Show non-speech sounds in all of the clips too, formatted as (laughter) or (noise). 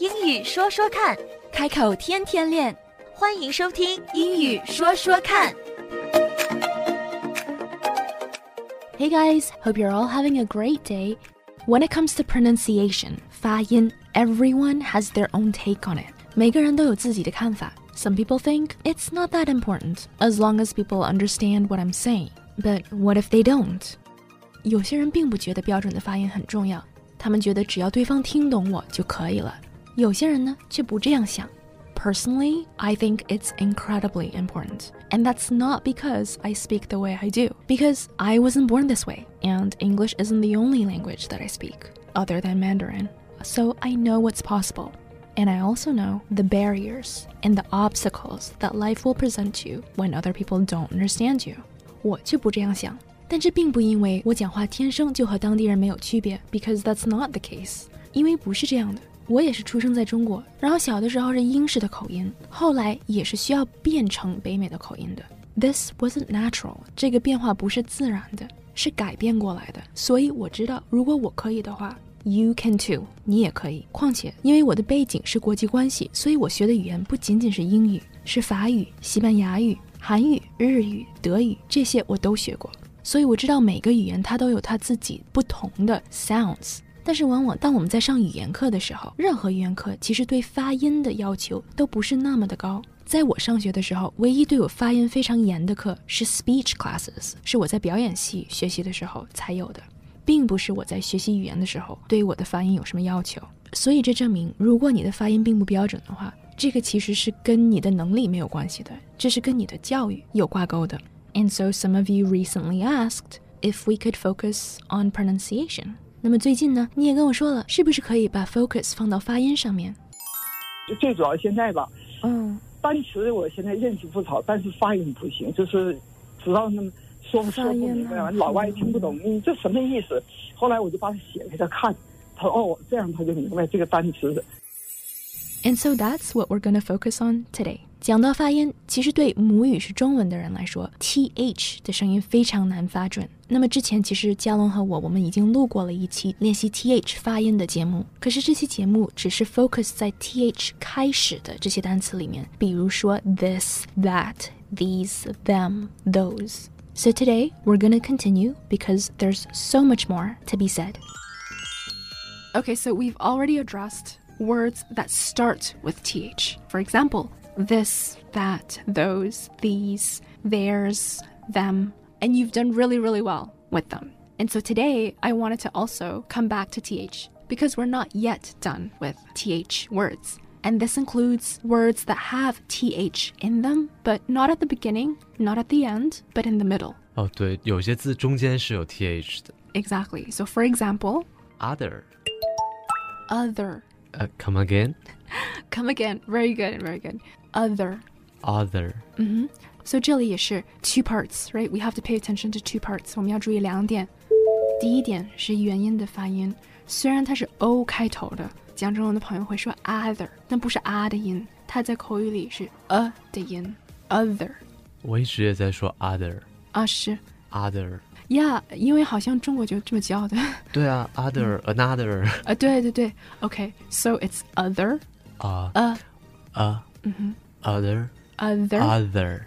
英语说说看，开口天天练。欢迎收听《英语说说看》。 Hey guys, hope you're all having a great day. When it comes to pronunciation, 发音, everyone has their own take on it. 每个人都有自己的看法。Some people think it's not that important as long as people understand what I'm saying. But what if they don't? 有些人并不觉得标准的发音很重要，他们觉得只要对方听懂我就可以了。 有些人呢却不这样想。Personally, I think it's incredibly important. And that's not because I speak the way I do, because I wasn't born this way, and English isn't the only language that I speak, other than Mandarin. So I know what's possible. And I also know the barriers and the obstacles that life will present you when other people don't understand you. 我却不这样想，但这并不因为我讲话天生就和当地人没有区别，because that's not the case。因为不是这样的。 我也是出生在中国，然后小的时候是英式的口音，后来也是需要变成北美的口音的。This wasn't natural，这个变化不是自然的，是改变过来的。所以我知道，如果我可以的话，You can too，你也可以。况且，因为我的背景是国际关系，所以我学的语言不仅仅是英语，是法语、西班牙语、韩语、日语、德语这些我都学过，所以我知道每个语言它都有它自己不同的 sounds。但是往往当我们在上语言课的时候，任何语言课其实对发音的要求都不是那么的高。在我上学的时候，唯一对我发音非常严的课是 speech classes，是我在表演系学习的时候才有的，并不是我在学习语言的时候对我的发音有什么要求。所以这证明，如果你的发音并不标准的话，这个其实是跟你的能力没有关系的，这是跟你的教育有挂钩的。And so some of you recently asked if we could focus on pronunciation. 那么最近呢，你也跟我说了，是不是可以把 focus 放到发音上面？最主要现在吧，嗯，单词我现在认识不少，但是发音不行，就是知道那么说说不明白，老外听不懂，你这什么意思？后来我就把它写给他看，他说哦，这样他就明白这个单词。And so that's what we're gonna focus on today. 讲到发音，其实对母语是中文的人来说，th 的声音非常难发准。那么之前其实佳伦和我我们已经录过了一期练习 th 发音的节目，可是这期节目只是 focus 在 th 开始的这些单词里面，比如说 this、that、these、them、those。So today we're gonna continue because there's so much more to be said. Okay, so we've already addressed words that start with th. For example, this, that, those, these, theirs, them, and you've done really, really well with them. And so today I wanted to also come back to th because we're not yet done with th words. And this includes words that have th in them, but not at the beginning, not at the end, but in the middle. 哦，对，有些字中间是有 th 的 Exactly. So for example, ，other， other. 呃，come again，other， (laughs) Come again. Very good, very good. Other. So 这里也是 two parts, right? We have to pay attention to two parts. 我们要注意两点。第一点是元音的发音，虽然它是 o 开头的，讲中文的朋友会说 other，但不是 a 的音，它在口语里是 a 的音，other 我一直也在说 other，other，啊是呀因为好像中国就这么叫的。对啊，other，another，啊，对对对，OK，so、it's other 啊 a 啊，other，other， other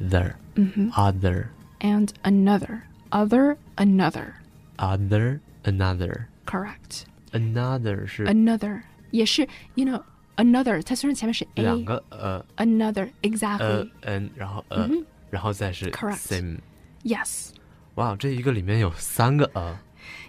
other，嗯 other， and another other another other another correct another 是 another 也是，you know another，它虽然前面是 a 两个呃 another exactly、呃嗯，然后呃，然后再是 Correct same。 yes 哇，这一个里面有三个呃，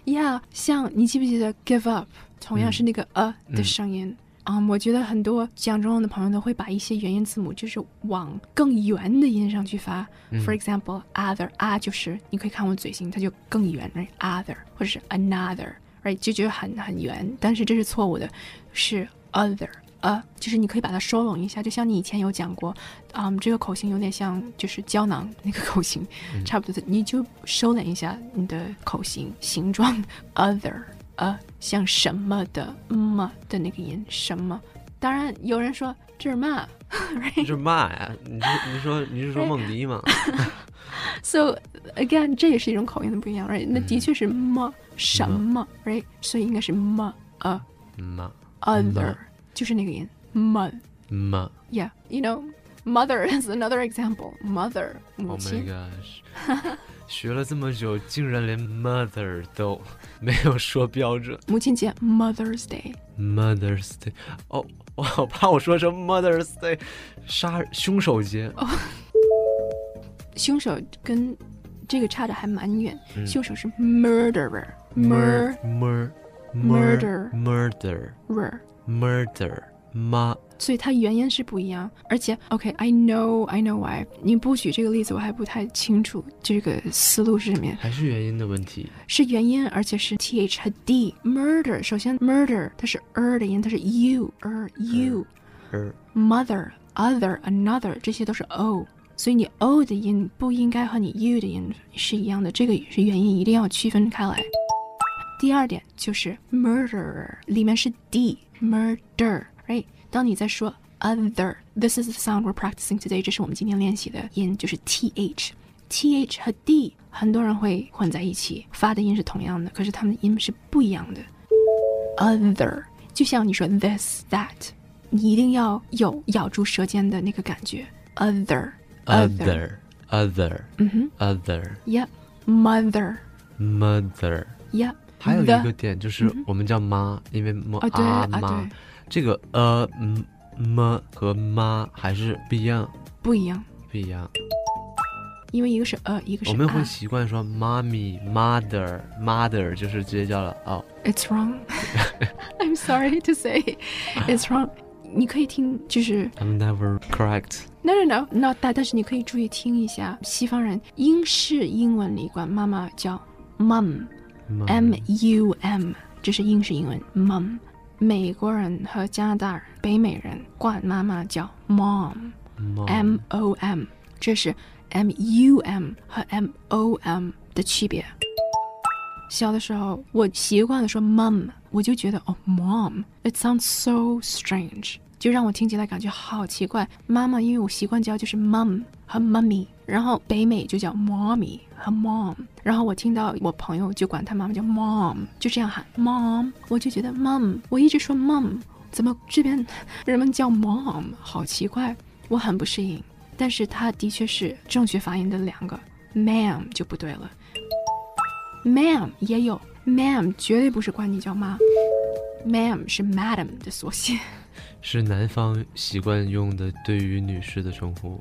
yeah，像你记不记得 give up，同样是那个 a 的声音。 嗯我觉得很多讲中文的朋友都会把一些元音字母就是往更圆的音上去发。For example, other 啊，就是你可以看我嘴型，它就更圆，right? Other 或者是 another, right? 就觉得很很圆，但是这是错误的，是 other 呃，就是你可以把它收拢一下，就像你以前有讲过，嗯，这个口型有点像就是胶囊那个口型，差不多的，你就收敛一下你的口型形状，other 呃，像什么的么的那个音，什么。当然有人说这是嘛这是嘛呀？你是你说你是说梦迪吗？ ，so (laughs) (laughs) again 这也是一种口音的不一样，right？那的确是么什么，right？所以应该是么呃嘛 other 就是那个音 mother。 ma。 Yeah, you know, mother is (laughs) another example. Mother，母 Oh my 亲。 gosh！ 学了这么久，竟然连 mother 都没有说标准。母亲节 Mother's Day。Mother's Day，哦，我好怕我说成 Mother's Day，杀凶手节。凶手跟这个差的还蛮远，嗯凶手是 murderer。mur murderer，mur murder murder 妈所以它原因是不一样。而且，OK，I、know I know why。你不举这个例子，我还不太清楚这个思路是什么呀？还是原因的问题。是元音，而且是 th 和 d。murder，首先 murder 它是 er 的音，它是 u er u。而 mother、other、another 这些都是 o，所以你 o 的音不应该和你 u 的音是一样的，这个也是原因，一定要区分开来。第二点就是 murderer 里面是 d，murder，right？当你在说 other，this is the sound we're practicing today，这是我们今天练习的音，就是 th。th 和 d 很多人会混在一起，发的音是同样的，可是它们的音是不一样的。other 就像你说 this that，你一定要有咬住舌尖的那个感觉。other other other 嗯哼 other ，yep，mother mother。 yep，还有一 the 个点就是我们叫妈，因为么啊对啊啊妈对， 这个呃嗯么和妈还是不一样，不一样，不一样。因为一个是呃，一个是我们会啊习惯说妈咪 mother mother，就是直接叫了哦。It's wrong. (laughs) I'm sorry to say, (laughs) it's wrong. (laughs) 你可以听，就是 I'm never correct。no no no not that，但是你可以注意听一下，西方人英式英文里管妈妈叫 mum。M U M，这是英式英文 mum。美国人和加拿大人、北美人管妈妈叫 mom，M O M，这是 M U M 和 M O M 的区别。小的时候，我习惯了说 mom，我就觉得哦，mom，it sounds so strange，就让我听起来感觉好奇怪。妈妈，因为我习惯叫就是 mom 和 mummy，然后北美就叫 mommy 和 mom，然后我听到我朋友就管他妈妈叫 mom，就这样喊 mom，我就觉得 mom，我一直说 mom，怎么这边人们叫 mom，好奇怪，我很不适应。但是它的确是正确发音的两个，ma'am 就不对了。ma'am 也有，ma'am 绝对不是管你叫妈，ma'am 是 madam 的缩写。是男方习惯用的对于女士的称呼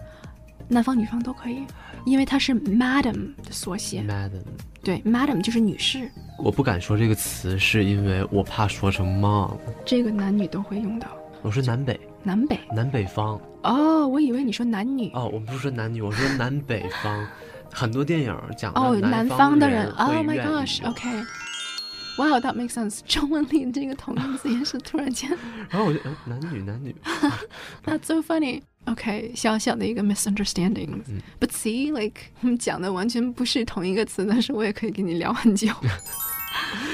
男方女方都可以，因为它是 madam 的缩写。，madam。对，madam 就是女士，我不敢说这个词，是因为我怕说成 mom。这个男女都会用到。我说南北，南北南北方。哦，我以为你说男女。哦，我不是说男女，我说南北方。(laughs) 很多电影讲的哦，南方的人会 Oh my 愿意gosh，OK、Wow, that makes sense。中文里这个同义词也是突然间然后我就、呃、男女男女， ，That's (laughs) so (laughs) (laughs) funny。OK，小小的一个 misunderstanding。嗯 But see, like 我们讲的完全不是同一个词，但是我也可以跟你聊很久。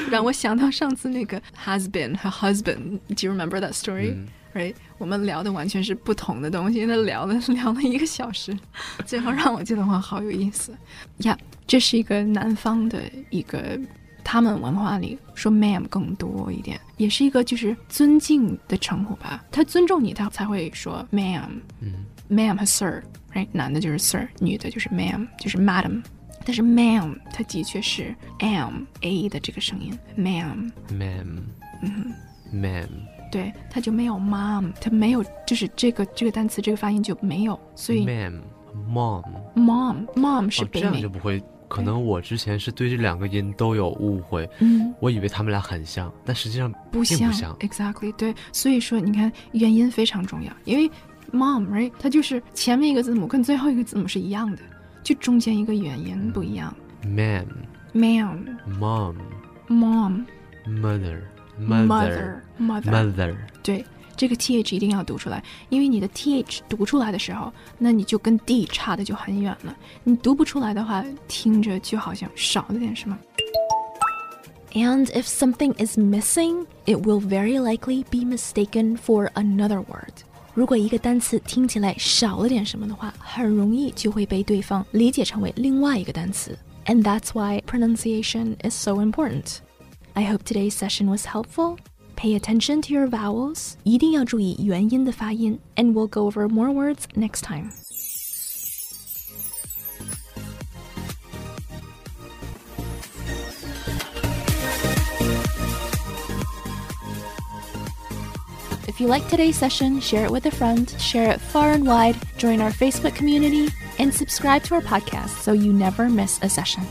让我想到上次那个 has been 和 husband。Do you remember that story?、嗯 right？我们聊的完全是不同的东西，那聊了聊了一个小时，最后让我觉得哇，好有意思呀这是一个南方的一个， 他们文化里说 ma'am 更多一点，也是一个就是尊敬的称呼吧。他尊重你，他才会说 ma'am。嗯 ma'am 和 sir，right？男的就是 sir，女的就是 ma'am，就是 madam。但是 ma'am 它的确是 am a 的这个声音，ma'am。，ma'am，嗯 ma'am，对，它就没有 mom，它没有，就是这个这个单词这个发音就没有，所以 ma'am，mom，mom mom 是北美，就不会。可能我之前是对这两个音都有误会，嗯，我以为他们俩很像，但实际上并不像不像。，exactly，对，所以说你看元音非常重要，因为 mom right，它就是前面一个字母跟最后一个字母是一样的，就中间一个元音不一样。Man，，ma'am mom，mom mother，mother mother，mother，对，这个 th 一定要读出来，因为你的 th 读出来的时候，那你就跟 d 差的就很远了。你读不出来的话，听着就好像少了点什么。 And if something is missing, it will very likely be mistaken for another word. 如果一个单词听起来少了点什么的话，很容易就会被对方理解成为另外一个单词。And that's why pronunciation is so important. I hope today's session was helpful. Pay attention to your vowels，一定要注意元音的发音。And we'll go over more words next time. If you like today's session, share it with a friend, share it far and wide, join our Facebook community, and subscribe to our podcast so you never miss a session.